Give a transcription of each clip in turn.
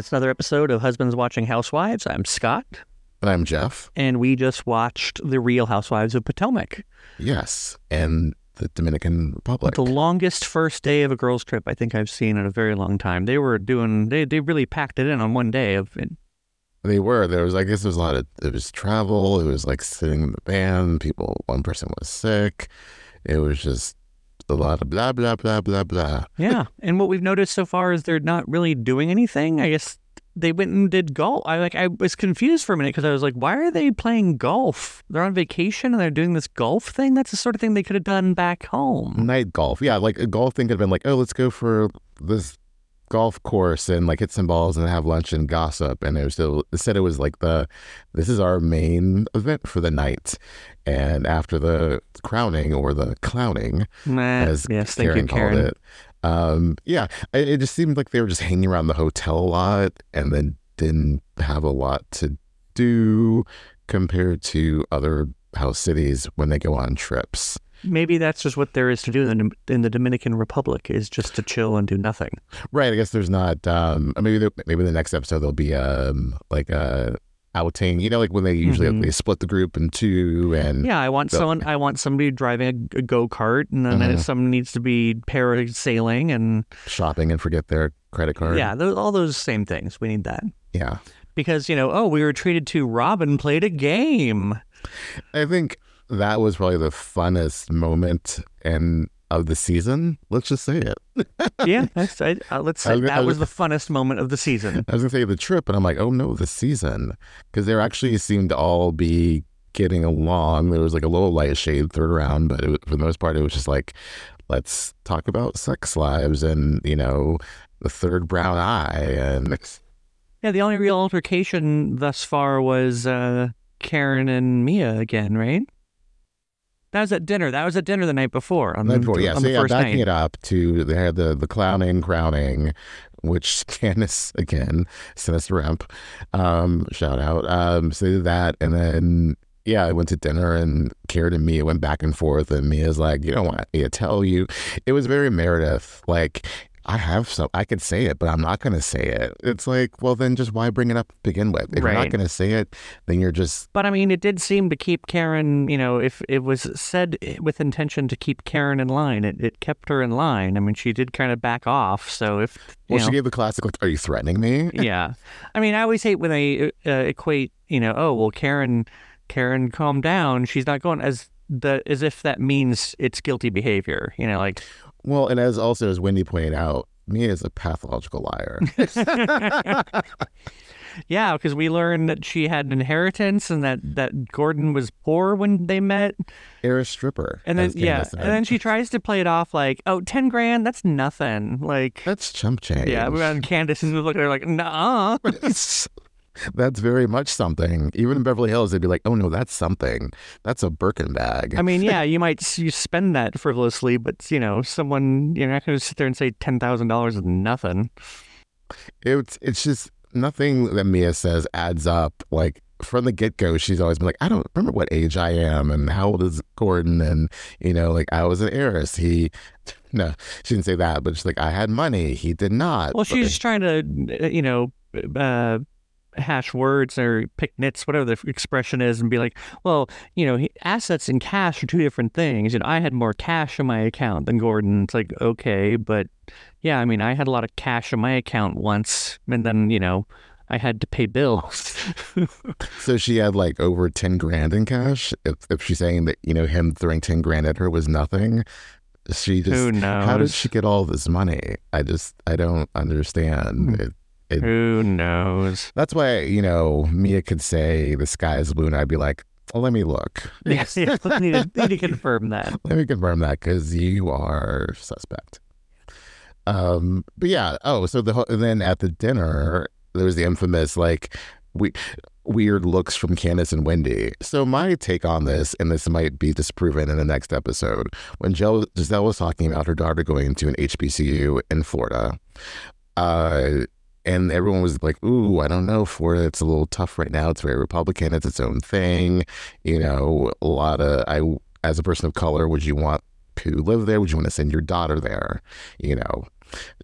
it's another episode of Husbands Watching Housewives. I'm Scott, And I'm Jeff. and we just watched The Real Housewives of Potomac. Yes. And the Dominican Republic. The longest first day of a girls' trip I think I've seen in a very long time. They were doing, they, they really packed it in on one day. Of They were. There was, I guess, there was a lot of. It was travel. It was like sitting in the van. People. One person was sick. It was just a lot of blah blah blah blah blah. Yeah. and what we've noticed so far is they're not really doing anything. I guess they went and did golf. I like I was confused for a minute because I was like, why are they playing golf? They're on vacation and they're doing this golf thing. That's the sort of thing they could have done back home. Night golf. Yeah, like a golf thing could have been like, oh, let's go for this golf course and like hit some balls and have lunch and gossip. And it was still said it was like the this is our main event for the night. And after the crowning or the clowning, Nah, as yes, thank Karen called it. Um, yeah, it, it just seemed like they were just hanging around the hotel a lot and then didn't have a lot to do compared to other house cities when they go on trips. Maybe that's just what there is to do in the, in the Dominican Republic is just to chill and do nothing. Right. I guess there's not. Um, maybe the, maybe the next episode there'll be um like a outing. You know, like when they usually Mhm. they split the group in two and Yeah, I want So- someone. I want somebody driving a, go kart, and then Mhm. someone needs to be parasailing, and shopping and forget their credit card. yeah, those, all those same things. We need that Yeah. because you know, oh, we were treated to. Robyn played a game. I think that was probably the funnest moment and of the season. Let's just say it. yeah, I, uh, let's say was- that was- was the funnest moment of the season. I was gonna say the trip, and I'm like, oh no, the season, because they actually seemed to all be getting along. There was like a little light shade third round, but was, for the most part, it was just like, let's talk about sex lives and you know the third brown eye and Yeah, the only real altercation thus far was uh, Karen and Mia again, right? That was at dinner. That was at dinner the night before. On, the night before, yeah. on So the yeah, first backing night. it up to they had the the clowning crowning, which Candiace again, Sinister Ramp, um, shout out. Um, so they did that, and then yeah, I went to dinner, and Karen and Mia went back and forth, and Mia's like, you don't want me to tell you. It was very Meredith, like. I have some. I could say it, but I'm not going to say it. It's like, well, then just why bring it up to begin with? If you're not going to say it, then you're just But I mean, it did seem to keep Karen, you know, if it was said with intention to keep Karen in line, it, it kept her in line. I mean, she did kind of back off. So if, well. She gave the classic, like, "Are you threatening me?" yeah. I mean, I always hate when they uh, equate, you know, oh, well, Karen, Karen, calm down. She's not going as the, as if that means it's guilty behavior, you know, like, Well, and as also as Wendy pointed out, Mia is a pathological liar. yeah, because we learned that she had an inheritance and that, that Gordon was poor when they met. Heiress stripper. And then, yeah, Candiace and then she tries to play it off like, oh, 10 grand, that's nothing. Like, That's chump change. yeah, and Candiace is looking at her like, nah. that's very much something. Even in Beverly Hills, they'd be like, "Oh no, that's something. That's a Birkin bag." I mean, yeah, you might you spend that frivolously, but, you know, someone, you're not going to sit there and say $10,000 is nothing. it's it's just nothing that Mia says adds up. Like from the get go, she's always been like, "I don't remember what age I am and how old is Gordon, and you know, like I was an heiress. He." No, she didn't say that, but she's like, I had money. He did not. Well, But- she's just trying to, uh, you know, uh, hash words or pick nits, whatever the expression is, and be like, well, you know, assets and cash are two different things. You know, I had more cash in my account than Gordon. It's like, okay, but yeah, I mean, I had a lot of cash in my account once, and then, you know, I had to pay bills. So she had like over 10 grand in cash. If, if she's saying that, you know, him throwing 10 grand at her was nothing, she just, how did she get all this money? I just, I don't understand. Hmm. It, Who knows? that's why, you know, Mia could say the sky is blue and I'd be like, well, let me look. Yes, yeah, need, to, need to confirm that. Let me confirm that because you are suspect. Um, but yeah. Oh, so the then at the dinner there was the infamous like we weird looks from Candiace and Wendy. So my take on this, and this might be disproven in the next episode, when Gel- Gizelle was talking about her daughter going to an HBCU in Florida, uh, and everyone was like, "Ooh, I don't know, Florida. It's a little tough right now. It's very Republican. It's its own thing. You know, a lot of I, as a person of color, would you want to live there? Would you want to send your daughter there? You know."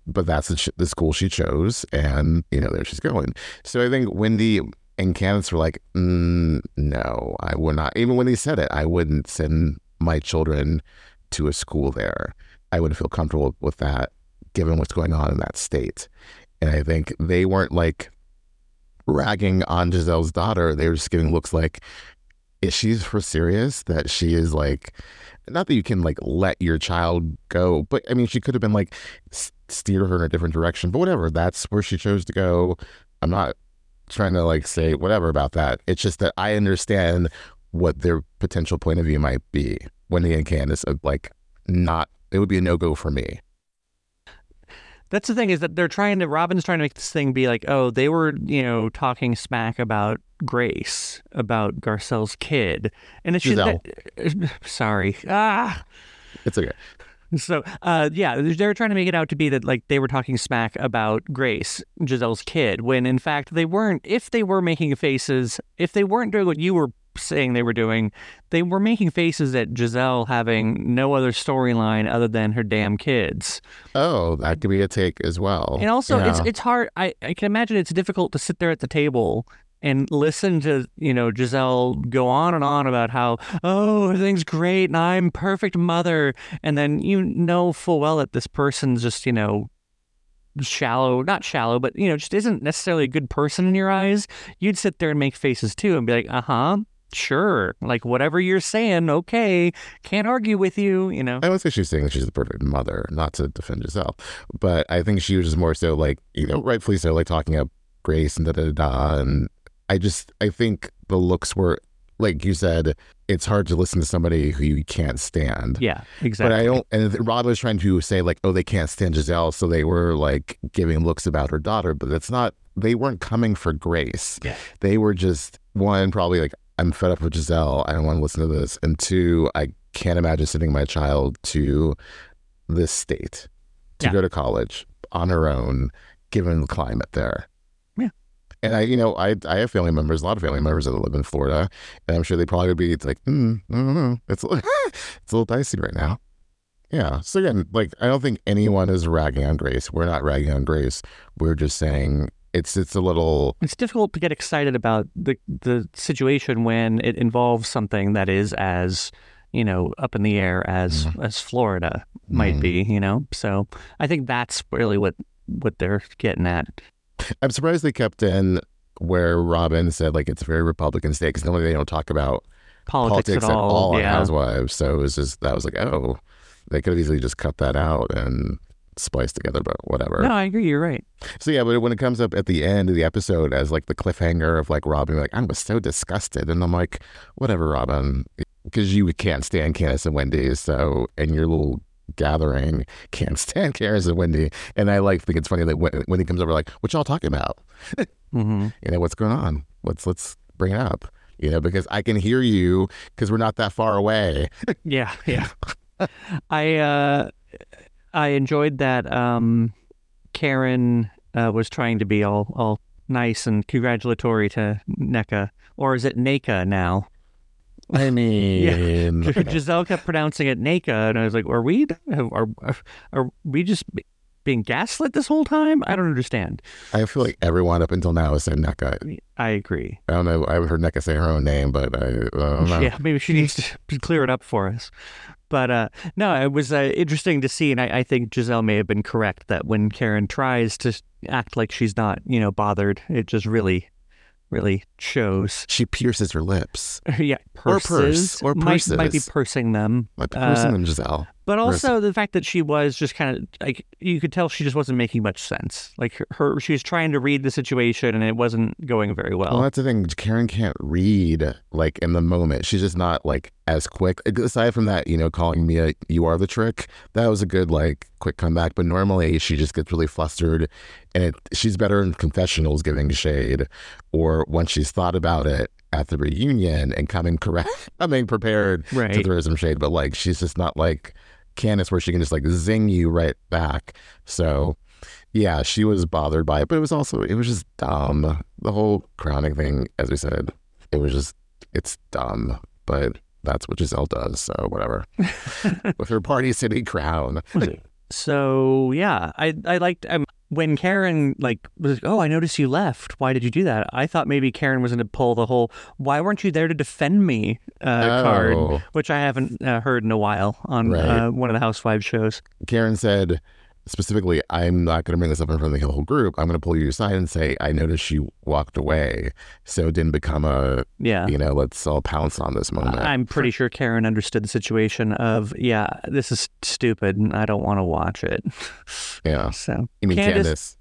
but that's the, the school she chose, and you know there she's going. So I think Wendy and Candiace were like, mm, no, I would not. Even when they said it, I wouldn't send my children to a school there. I wouldn't feel comfortable with that, given what's going on in that state. And I think they weren't like ragging on Gizelle's daughter. They were just giving looks like, is she for serious that she is like, not that you can like let your child go, but I mean, she could have been like steer her in a different direction, but whatever. That's where she chose to go. I'm not trying to like say whatever about that. It's just that I understand what their potential point of view might be. Wendy and Candiace, uh, like, not, it would be a no go for me. That's the thing is that they're trying to, Robyn's trying to make this thing be like, oh, they were, you know, talking smack about Grace, about Garcelle's kid. And it's just, that, sorry. Ah. It's okay. So, uh, yeah, they're trying to make it out to be that like they were talking smack about Grace, Gizelle's kid, when in fact they weren't. If they were making faces, if they weren't doing what you were saying they were doing, they were making faces at Gizelle having no other storyline other than her damn kids. Oh, that could be a take as well. And also, yeah. it's it's hard. I I can imagine it's difficult to sit there at the table and listen to you know Gizelle go on and on about how oh everything's great and I'm perfect mother, and then you know full well that this person's just you know shallow, not shallow, but you know just isn't necessarily a good person in your eyes. You'd sit there and make faces too and be like, uh huh. Sure, like whatever you're saying, okay, can't argue with you, you know. I don't think she's saying that she's the perfect mother, not to defend Gizelle, but I think she was just more so like, you know, rightfully so, like talking up Grace and da da da, and I just I think the looks were like you said, it's hard to listen to somebody who you can't stand. Yeah, exactly. But I don't. And Rob was trying to say like, oh, they can't stand Gizelle. so they were like giving looks about her daughter. But it's not. They weren't coming for Grace. Yeah. They were just one probably like, I'm fed up with Gizelle. I don't want to listen to this. And two, I can't imagine sending my child to this state to yeah. go to college on her own, given the climate there. Yeah. And I, you know, I I have family members, a lot of family members that live in Florida, and I'm sure they probably would be like, mm, I don't know, it's it's a little dicey right now. Yeah. So again, like I don't think anyone is ragging on Grace. We're not ragging on Grace. We're just saying it's it's a little. It's difficult to get excited about the the situation when it involves something that is as you know up in the air as mm. as Florida might mm. be. You know, so I think that's really what what they're getting at. I'm surprised they kept in where Robyn said like it's a very Republican state because normally they don't talk about politics, politics at, at, all, all yeah. Housewives. So it was just that was like oh, they could have easily just cut that out and spliced together, but whatever. No, I agree. You're right. So yeah, but when it comes up at the end of the episode as like the cliffhanger of like Robyn, like I was so disgusted, and I'm like, whatever, Robyn, because you can't stand Candiace and Wendy, so and your little gathering can't stand Candiace and Wendy. And I like think it's funny that when, when he comes over, like, what y'all talking about? mm-hmm. You know, what's going on? Let's let's bring it up. You know, because I can hear you because we're not that far away. yeah, yeah. I uh, I enjoyed that. Um, Karen uh, was trying to be all all nice and congratulatory to Nneka, or is it Naka now? I mean, yeah. Gizelle kept pronouncing it Naka, and I was like, "Are we are are we just being gaslit this whole time? I don't understand." I feel like everyone up until now has said Nneka. I agree. I don't know. I've heard Nneka say her own name, but I, I Yeah, maybe she needs to clear it up for us. But uh, no, it was uh, interesting to see, and I, I, think Gizelle may have been correct that when Karen tries to act like she's not, you know, bothered, it just really really shows. She pierces her lips. yeah, purses. Or purse. Or purses. Might, might be pursing them. Might be pursing uh, them, Gizelle. But also the fact that she was just kind of like you could tell she just wasn't making much sense. Like her, her, she was trying to read the situation and it wasn't going very well. Well, that's the thing. Karen can't read like in the moment. She's just not like as quick. Aside from that, you know, calling me a "you are the trick," that was a good like quick comeback. But normally she just gets really flustered, and it, she's better in confessionals giving shade, or once she's thought about it at the reunion and coming correct, coming prepared right. to throw some shade. But like she's just not like Candiace where she can just like zing you right back. So yeah, she was bothered by it, but it was also it was just dumb. The whole crowning thing, as we said, it was just it's dumb. But that's what Gizelle does, so whatever. With her party city crown. So yeah, I I liked um, when Karen like was oh I noticed you left. Why did you do that? I thought maybe Karen was going to pull the whole why weren't you there to defend me uh, card, Oh. which I haven't uh, heard in a while on Right. uh, one of the Housewives shows. Karen said specifically, I'm not going to bring this up in front of the whole group. I'm going to pull you aside and say, I noticed you walked away. So it didn't become a, Yeah. you know, let's all pounce on this moment. I'm pretty sure Karen understood the situation of yeah, this is stupid and I don't want to watch it. yeah. So You mean Candiace- Candiace?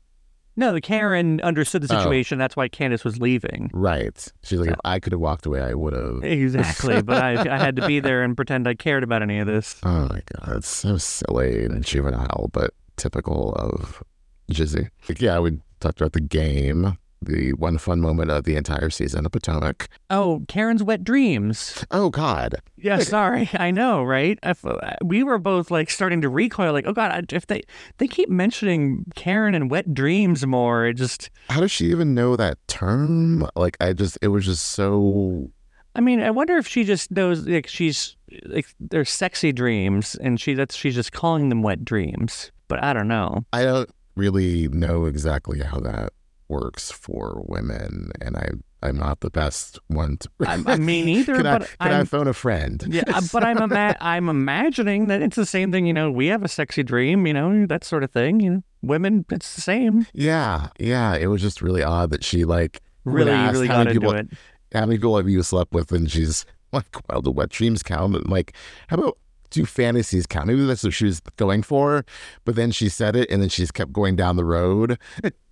no, the Karen understood the Oh. situation. That's why Candiace was leaving. Right. She's like, if I could have walked away, I would have. Exactly, but I, I had to be there and pretend I cared about any of this. Oh my God. It's so silly and juvenile, but typical of Jizzy. Like, yeah, we talked about the game, the one fun moment of the entire season of Potomac. Oh, Karen's wet dreams. Oh God. Yeah, sorry, I know, right? I f uh, we were both like starting to recoil, like, oh god, if they they keep mentioning Karen and wet dreams more, it just. How does she even know that term? Like, I just, it was just so. I mean, I wonder if she just knows like she's like they're sexy dreams, and she that's she's just calling them wet dreams. But I don't know. I don't really know exactly how that works for women, and I, I'm not the best one to. I, I mean, either, can I, but can I I'm, phone a friend? yeah, but I'm ima- I'm imagining that it's the same thing. You know, we have a sexy dream. You know, that sort of thing. You know, women, it's the same. Yeah, yeah. It was just really odd that she like Really, really how got many into people, it. How many people have you slept with? And she's like, well, the wet dreams count. And like, how about do fantasies count? Maybe that's what she was going for. But then she said it, and then she just kept going down the road.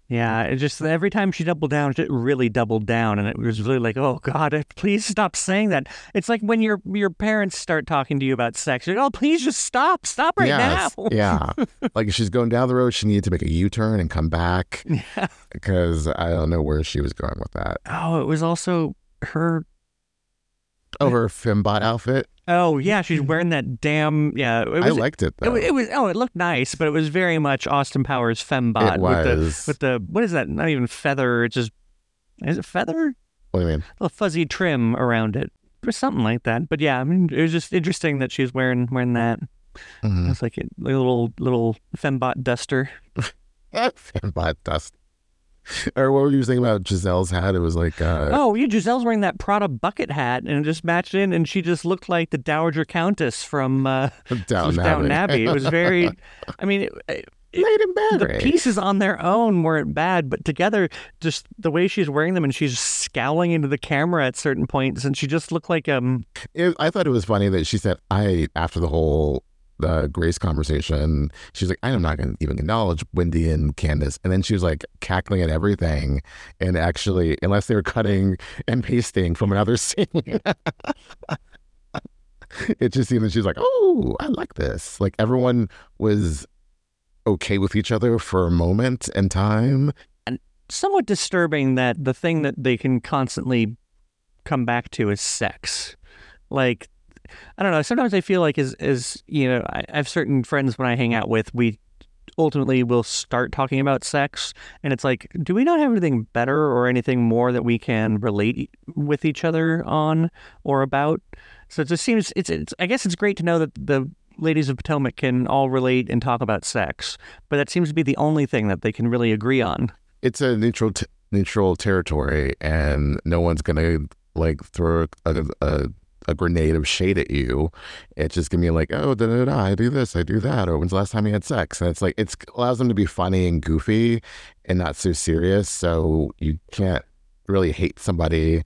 Yeah, it just every time she doubled down, it really doubled down, and it was really like, oh God, eh, please stop saying that. It's like when your your parents start talking to you about sex, you're like, oh, please just stop, stop right Yes, now. yeah. Like if she's going down the road, she needed to make a U turn and come back Yeah. because I don't know where she was going with that. Oh, it was also her. Over her Fembot outfit, Oh yeah, she's wearing that damn yeah. It was, I liked it It, though. wa- it was oh, it looked nice, but it was very much Austin Powers fembot It with the with the what is that? Not even feather. It's just is it feather? what do you mean? A fuzzy trim around it or something like that. But yeah, I mean, it was just interesting that she was wearing wearing that. Mhm. It's like a little little fembot duster. Fembot dust. Or what were you saying about Gizelle's hat? It was like, uh, Oh, yeah, Gizelle's wearing that Prada bucket hat and it just matched in, and she just looked like the Dowager Countess from uh, Downton Abbey. Abbey. It was very, I mean, it, it, Lady the pieces on their own weren't bad, but together, just the way she's wearing them and she's scowling into the camera at certain points, and she just looked like um, It- I thought it was funny that she said, I, after the whole Grace conversation, she's like, I'm not going to even acknowledge Wendy and Candiace. And then she was like cackling at everything. And actually, unless they were cutting and pasting from another scene, it just seemed that she was like, oh, I like this. Like everyone was okay with each other for a moment in time. And somewhat disturbing that the thing that they can constantly come back to is sex. Like, I don't know. Sometimes I feel like as as you know, I, I have certain friends when I hang out with, we ultimately will start talking about sex, and it's like, do we not have anything better or anything more that we can relate with each other on or about? So it just seems it's it's. I guess it's great to know that the ladies of Potomac can all relate and talk about sex, but that seems to be the only thing that they can really agree on. it's a neutral t- neutral territory, and no one's gonna like throw a, a a grenade of shade at you. It's just gonna be like, oh, da da da, I do this, I do that, or when's the last time you had sex? And it's like it allows them to be funny and goofy, and not so serious. So you can't really hate somebody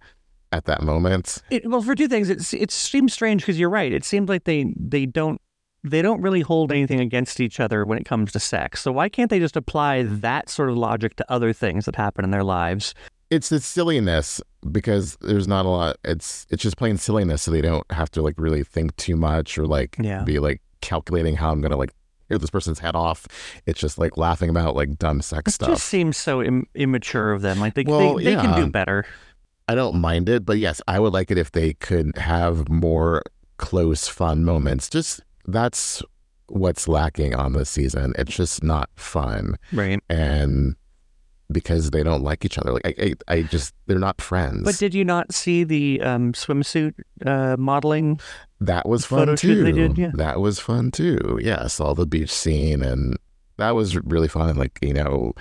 at that moment. It, well, for two things, it it seems strange because you're right. It seems like they they don't they don't really hold anything against each other when it comes to sex. So why can't they just apply that sort of logic to other things that happen in their lives? It's the silliness because there's not a lot. It's it's just plain silliness, so they don't have to like really think too much or like Yeah. be like calculating how I'm gonna like hear this person's head off. It's just like laughing about like dumb sex stuff. It stuff. just seems so Im- immature of them. Like they Well, they, they can do better. I don't mind it, but yes, I would like it if they could have more close, fun moments. Just that's what's lacking on this season. It's just not fun, Right. and because they don't like each other, like I, I, I just they're not friends. But did you not see the um, swimsuit uh, modeling? that was fun too. did, yeah. That was fun too. Yes, all the beach scene and that was really fun. Like you know,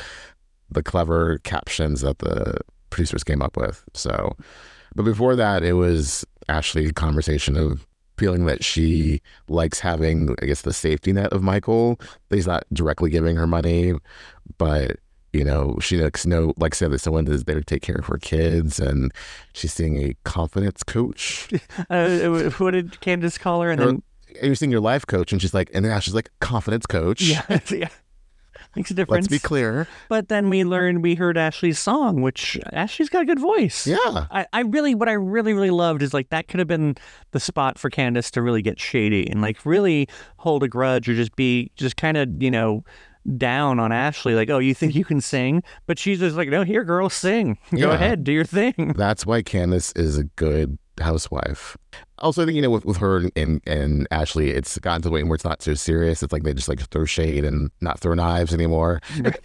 the clever captions that the producers came up with. So, but before that, it was actually a conversation of feeling that she likes having, I guess, the safety net of Michael. That he's not directly giving her money, but you know, she likes no, like I said, that someone is there to take care of her kids, and she's seeing a confidence coach. Uh, what did Candiace call her? And Or- then You're seeing your life coach, and she's like, and now she's like confidence coach. yeah, yeah, makes a difference. Let's be clear. But then we learned we heard Ashley's song, which Ashley's got a good voice. Yeah. I, I really what I really really loved is like that could have been the spot for Candiace to really get shady and like really hold a grudge or just be just kind of you know down on Ashley like oh you think you can sing but she's just like no here girl sing go Yeah. ahead do your thing That's why Candiace is a good housewife. Also, I think, you know, with, with her and, and Ashley, it's gotten to the point where it's not so serious. It's like they just like throw shade and not throw knives anymore.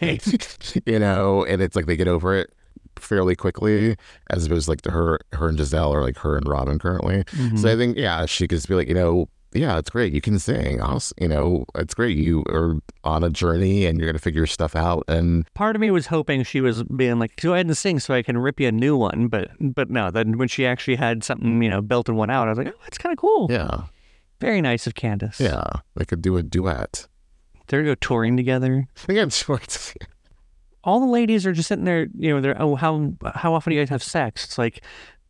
you know, and it's like they get over it fairly quickly as opposed to like to her her and Gizelle or like her and Robyn currently. So mm-hmm. I think, yeah, she could just be like, you know, yeah, it's great. You can sing. I'll, you know, it's great. You are on a journey and you're going to figure stuff out. And part of me was hoping she was being like go ahead and sing so I can rip you a new one but but no then when she actually had something you know belted one out I was like oh that's kind of cool yeah, very nice of Candiace yeah, they could do a duet. they're gonna go touring together Again, short. all the ladies are just sitting there, you know, they're, oh, how how often do you guys have sex? It's like,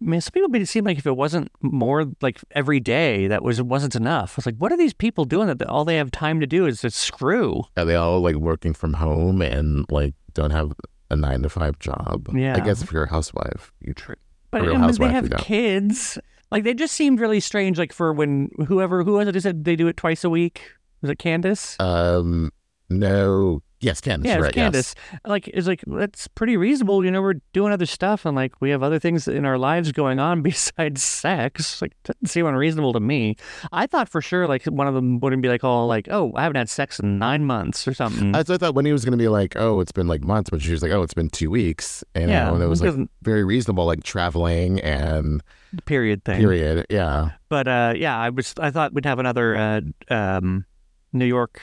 man, some people made it seem like if it wasn't more like every day, that was wasn't enough. It's like, what are these people doing that all they have time to do is to screw? Are they all like working from home and like don't have a nine to five job? Yeah. I guess if you're a housewife, you tr- But Real I mean, they have kids. Like they just seemed really strange. Like for when whoever who was it who said they do it twice a week? Was it Candiace? um no yes Candiace yeah, right Candiace. Like it's like that's pretty reasonable. You know, we're doing other stuff and like we have other things in our lives going on besides sex. Like doesn't seem unreasonable to me. I thought for sure like one of them wouldn't be like all like, oh, I haven't had sex in nine months or something. yes. I, I thought when he was going to be like, oh, it's been like months, but she was like, oh, it's been two weeks, and, Yeah, and it was like very reasonable, like traveling and period thing. period. Yeah, But uh, yeah, I was I thought we'd have another uh, um, New York.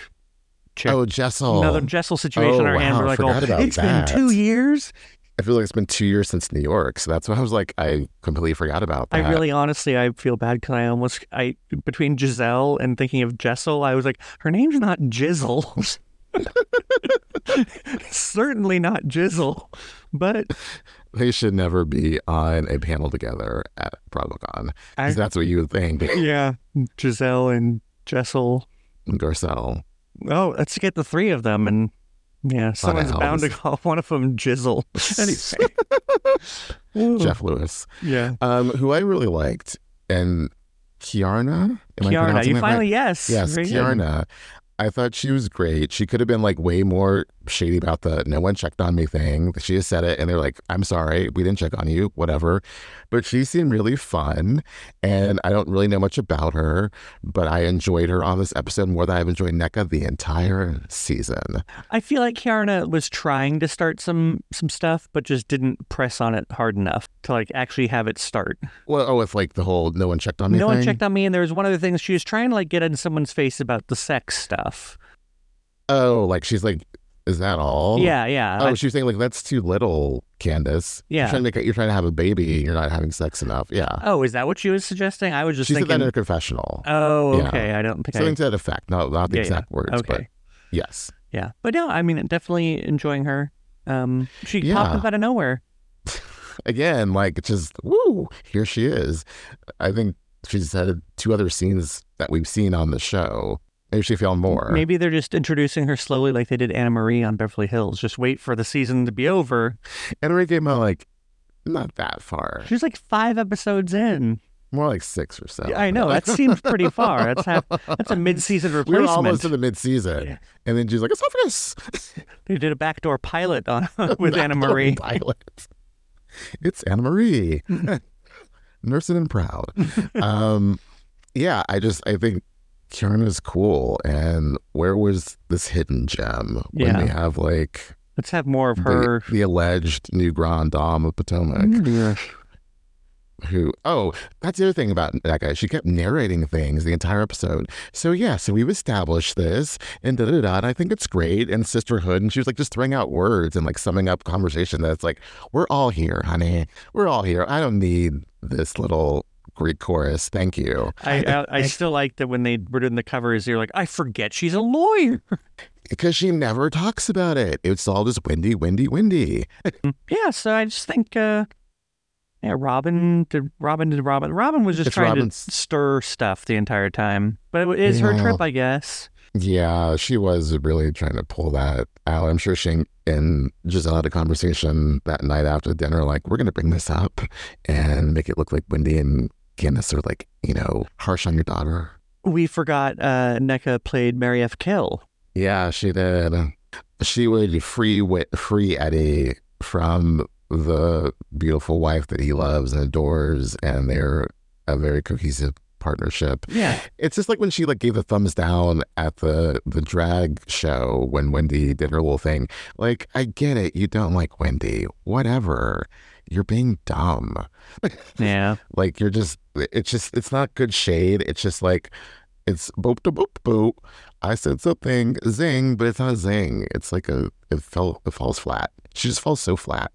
Oh, Jessel. Another Jessel situation on Oh, our hands. wow, We're like, oh, it's that. been two years. I feel like it's been two years since New York, so that's why I was like, I completely forgot about that. I really, honestly, I feel bad because I almost, I between Gizelle and thinking of Jessel, I was like, her name's not Jizzle. Certainly not Jizzle, but they should never be on a panel together at BravoCon. Because that's what you would think. yeah, Gizelle and Jessel. Garcelle. Oh, let's get the three of them, and yeah, someone's bound to call one of them Jizzle. Anyway, Jeff Lewis. yeah, Um, who I really liked, and Keiarna. Am Keiarna, you that right? finally yes, Yes, Very good. I thought she was great. She could have been like way more shady about the no one checked on me thing. She just said it and they're like, I'm sorry, we didn't check on you, whatever. But she seemed really fun. And I don't really know much about her, but I enjoyed her on this episode more than I've enjoyed Nneka the entire season. I feel like Keiarna was trying to start some some stuff, but just didn't press on it hard enough to like actually have it start. Well, oh, with like the whole no one checked on me no thing. one checked on me, and there was one other thing she was trying to like get in someone's face about the sex stuff. Oh, like she's like, is that all? Yeah, yeah, Oh, I- she was saying like that's too little, Candiace. Yeah. You're trying to make you're trying to have a baby you're not having sex enough. Yeah. oh, is that what she was suggesting? I was just she said that thinking. in a confessional. oh, Yeah. okay. I don't think Something I. to that effect. No, not the Yeah, yeah. exact words, but yes. yeah, but no, I mean, definitely enjoying her. Um, she Yeah. popped up out of nowhere. Again, like just woo, here she is. I think she's had two other scenes that we've seen on the show. Maybe she filmed more. Maybe they're just introducing her slowly, like they did Annemarie on Beverly Hills. Just wait for the season to be over. Annemarie came out like not that far. She's like five episodes in. More like six or so. Yeah, I know that seems pretty far. That's half, that's a mid-season replacement. We were almost in the mid season. Yeah. And then she's like, esophagus. They did a backdoor pilot on with Annemarie. Pilot. It's Annemarie. Nursing and proud. um, yeah, I just I think Is cool. And where was this hidden gem when Yeah. we have like Let's have more of her. the alleged new Grand Dame of Potomac? Mm, yeah. who oh that's the other thing about that guy she kept narrating things the entire episode so yeah so we've established this and da da da and i think it's great and sisterhood and she was like just throwing out words and like summing up conversation that's like we're all here honey we're all here i don't need this little greek chorus thank you I, I, I still like that when they were doing the covers, you're like, I forget she's a lawyer. because she never talks about it it's all just windy windy windy yeah, so I just think, uh, yeah, Robyn did Robyn did Robyn. Robyn was just It's trying Robyn's- to stir stuff the entire time, but it is her Yeah. trip, I guess. Yeah, she was really trying to pull that out. I'm sure she and Gizelle had a conversation that night after dinner, like, we're going to bring this up and make it look like Wendy and Candiace are like, you know, harsh on your daughter. We forgot uh, Nneka played Mary F. Kill. Yeah, she did. She would free free Eddie from the beautiful wife that he loves and adores, and they're a very cohesive partnership. Yeah, It's just like when she like gave the thumbs down at the the drag show when Wendy did her little thing. Like, I get it, you don't like Wendy, whatever. You're being dumb. yeah. Like you're just it's just it's not good shade. It's just like it's boop to boop boop. I said something, zing, but it's not a zing. It's like a it fell it falls flat. She just falls so flat.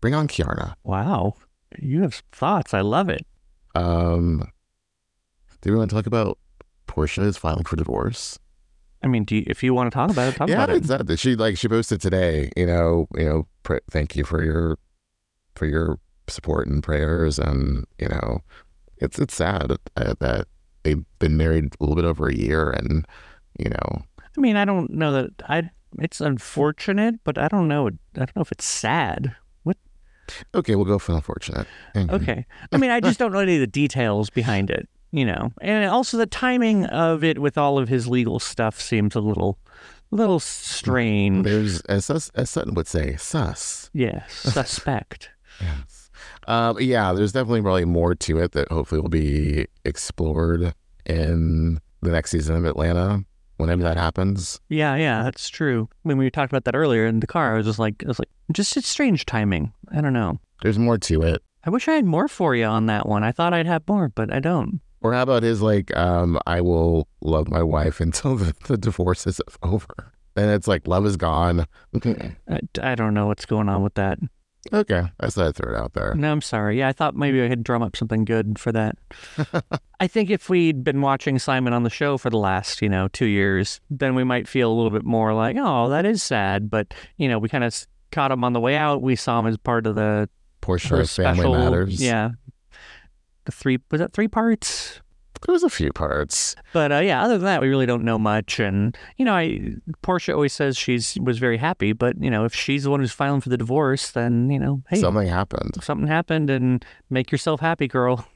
Bring on Keiarna. Wow, you have thoughts. I love it. Um do we want to talk about Porsha is filing for divorce? I mean, do you, if you want to talk about it, talk yeah, about it. Yeah, exactly. She like she posted today. You know, you know. Pr- thank you for your for your support and prayers, and you know, it's it's sad uh, that they've been married a little bit over a year, and you know, I mean, I don't know that I. It's unfortunate, but I don't know. I don't know if it's sad. What? Okay, we'll go for unfortunate. Mhm. Okay. I mean, I just don't know any of the details behind it, you know. And also the timing of it with all of his legal stuff seems a little little strange. There's as as Sutton would say, sus. Yes, suspect. Yes. Um, yeah, there's definitely probably more to it that hopefully will be explored in the next season of Atlanta, whenever that happens. Yeah, yeah, that's true. When we talked about that earlier in the car, I was just like I was like just it's strange timing. I don't know. There's more to it. I wish I had more for you on that one. I thought I'd have more, but I don't. Or how about his like, um, I will love my wife until the, the divorce is over. And it's like love is gone. I, I don't know what's going on with that. Okay, I thought I'd throw it out there. No, I'm sorry. Yeah, I thought maybe I could drum up something good for that. I think if we'd been watching Simon on the show for the last, you know, two years, then we might feel a little bit more like, oh, that is sad. But, you know, we kind of caught him on the way out. We saw him as part of the Porsha her Family. Matters. Yeah. The three, was that three parts? There was a few parts. But uh, yeah, other than that, we really don't know much. And you know, I Porsha always says she's was very happy, but you know, if she's the one who's filing for the divorce, then you know, hey, Something happened. something happened, and make yourself happy, girl.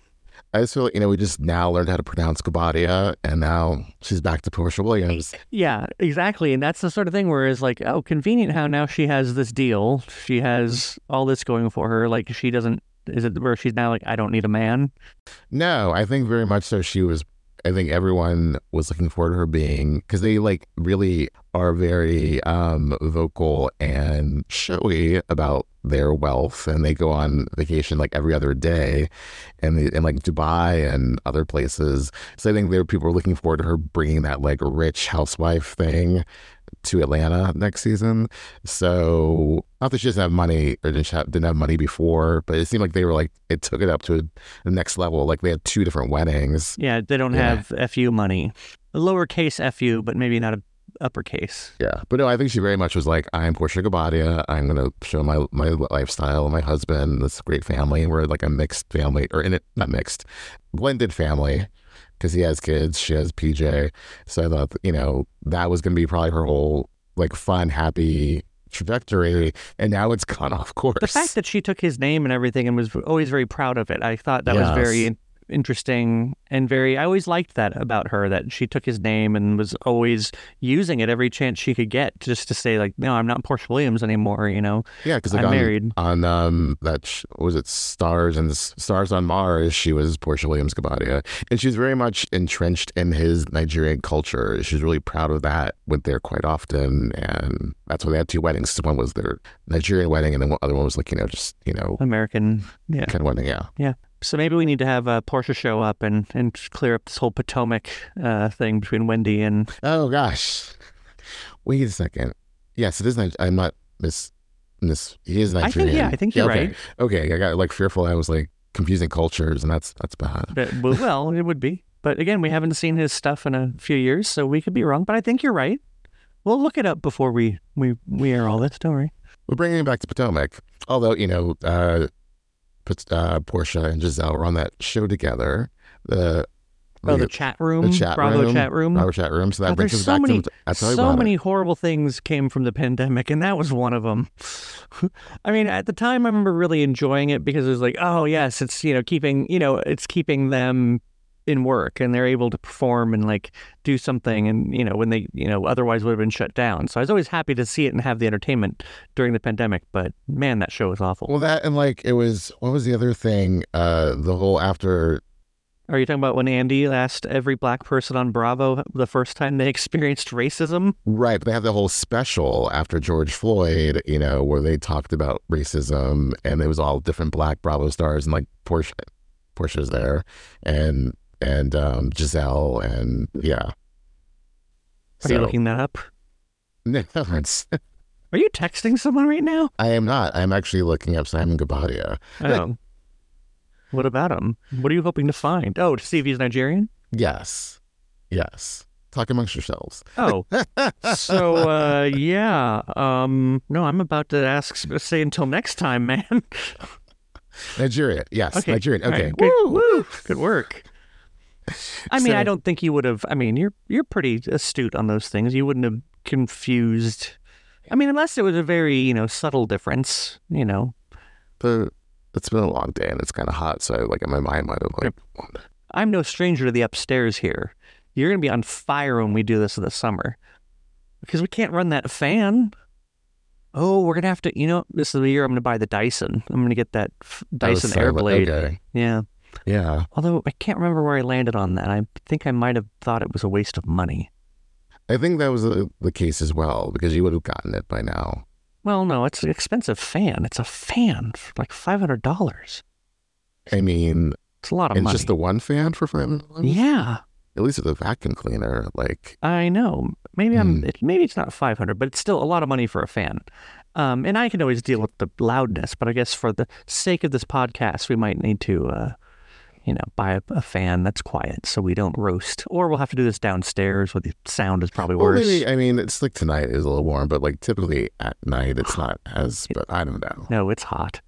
I just feel like, you know, we just now learned how to pronounce Guobadia and now she's back to Porsha Williams. Yeah, exactly. And that's the sort of thing where it's like, oh, convenient how now she has this deal. She has all this going for her. Like she doesn't. Is it where she's now like, I don't need a man? No, I think very much so. She was. I think everyone was looking forward to her being because they like really are very um, vocal and showy about their wealth, and they go on vacation like every other day, and they, in like Dubai and other places. So I think there people were looking forward to her bringing that like rich housewife thing to Atlanta next season. So not that she doesn't have money or didn't have, didn't have money before, but it seemed like they were like it took it up to the next level. Like they had two different weddings. Yeah, they don't Yeah. have fu money. A lowercase fu, but maybe not a uppercase. Yeah, but no, I think she very much was like, I'm Porsha Guobadia. I'm gonna show my my lifestyle, my husband, this great family. We're like a mixed family, or in it, not mixed, blended family, because he has kids, she has PJ. So I thought, you know, that was gonna be probably her whole like fun, happy trajectory, and now it's gone off course. The fact that she took his name and everything and was always very proud of it, I thought that was very interesting and very. I always liked that about her that she took his name and was always using it every chance she could get just to say like, no, I'm not Porsha Williams anymore. You know, yeah, because like I'm on, married. on um that sh- was it Stars and Stars on Mars, she was Porsha Williams Guobadia, and she's very much entrenched in his Nigerian culture. She's really proud of that. Went there quite often, and that's why they had two weddings. One was their Nigerian wedding, and then one other one was like you know just you know American. Yeah. kind of wedding. Yeah yeah, So maybe we need to have uh, Porsha show up and, and clear up this whole Potomac uh, thing between Wendy and. Oh gosh, wait a second. Yes, it is. I'm not miss miss. He is I Nigerian. think yeah, I think you're okay. right. Okay, I got like fearful. I was like confusing cultures, and that's that's bad. But, well, it would be. But again, we haven't seen his stuff in a few years, so we could be wrong. But I think you're right. We'll look it up before we we we air all this. Don't worry. We're bringing him back to Potomac. Although you know, uh, uh, Porsha and Gizelle were on that show together. The Oh, the chat room, the chat Bravo room, chat room. Bravo chat room. So that Oh, brings us so back many- to. Tell so many it. horrible things came from the pandemic, and that was one of them. I mean, at the time, I remember really enjoying it because it was like, oh yes, it's you know keeping you know it's keeping them in work, and they're able to perform and like do something, and you know when they you know otherwise would have been shut down. So I was always happy to see it and have the entertainment during the pandemic. But man, that show was awful. Well, that and like it was. What was the other thing? Uh, the whole after. Are you talking about when Andy asked every black person on Bravo the first time they experienced racism? Right, but they have the whole special after George Floyd, you know, where they talked about racism, and it was all different Black Bravo stars, and like Porsha, Porsha's there, and and um, Gizelle, and yeah. Are you looking that up? No, it's, Are you texting someone right now? I am not. I'm actually looking up Simon Guobadia. Oh. What about him? What are you hoping to find? Oh, to see if he's Nigerian? Yes, yes. Talk amongst yourselves. Oh. so uh yeah. Um no, I'm about to ask say until next time, man. Nigeria, yes, Okay. Nigerian. Okay, right, Good, Woo! woo. Good work. I mean, I don't think you would have I mean, you're you're pretty astute on those things. You wouldn't have confused I mean, unless it was a very, you know, subtle difference, you know. But it's been a long day and it's kind of hot, so like in my mind might have like. I'm no stranger to the upstairs here. You're going to be on fire when we do this in the summer because we can't run that fan. Oh, we're going to have to, you know, this is the year I'm going to buy the Dyson. I'm going to get that f- oh, Dyson Oh, so- Airblade. Okay. Yeah. Yeah. Although I can't remember where I landed on that. I think I might have thought it was a waste of money. I think that was uh the case as well because you would have gotten it by now. Well, no, it's an expensive fan. It's a fan for like $500. I mean, It's a lot of and money. just the one fan for five hundred dollars. yeah. At least with a vacuum cleaner, like I know. Maybe I'm. Hmm. It, maybe it's not 500, but it's still a lot of money for a fan. Um, and I can always deal with the loudness, but I guess for the sake of this podcast, we might need to, uh, you know, buy a, a fan that's quiet so we don't roast. Or we'll have to do this downstairs where the sound is probably well, worse. maybe I mean it's like tonight is a little warm, but like typically at night it's not as. But I don't know. No, it's hot.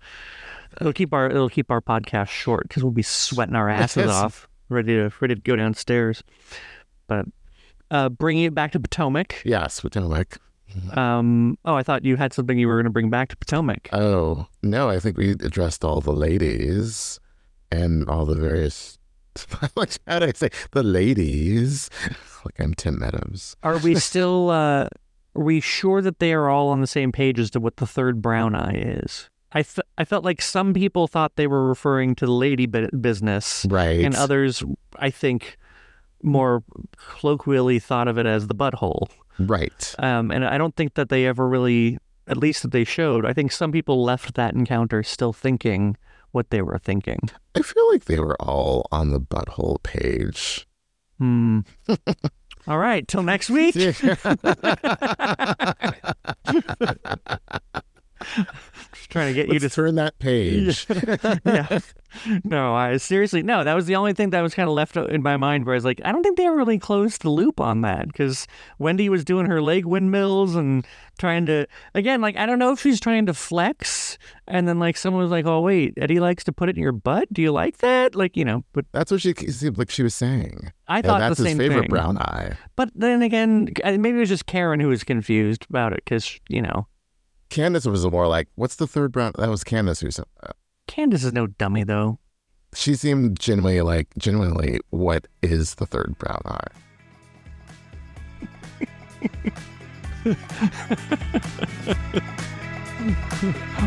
It'll keep our it'll keep our podcast short because we'll be sweating our asses off, ready to ready to go downstairs. But uh, bringing it back to Potomac. Yes, Potomac. Um, oh, I thought you had something you were going to bring back to Potomac. Oh no, I think we addressed all the ladies and all the various. like how do I say the ladies? Like I'm Tim Meadows. Are we still? Uh, are we sure that they are all on the same page as to what the third brown eye is? I I felt like some people thought they were referring to the lady bu- business, Right. and others, I think, more colloquially thought of it as the butthole. Right. Um, and I don't think that they ever really, at least that they showed. I think some people left that encounter still thinking what they were thinking. I feel like they were all on the butthole page. Hmm. All right. Till next week. trying to get you to turn that page. yeah. No, I seriously no. That was the only thing that was kind of left in my mind. Where I was like, I don't think they ever really closed the loop on that because Wendy was doing her leg windmills and trying to again, like I don't know if she's trying to flex, and then like someone was like, oh wait, Eddie likes to put it in your butt. Do you like that? Like you know, but That's what she seemed like she was saying. I Yeah, thought that's the his same favorite thing. brown eye. But then again, maybe it was just Karen who was confused about it because you know Candiace was more like, "What's the third brown?" That was Candiace who said. that. Candiace is no dummy though. She seemed genuinely like, genuinely, what is the third brown eye?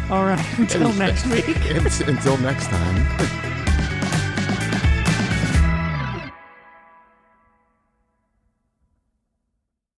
All right, until next week. Until next time.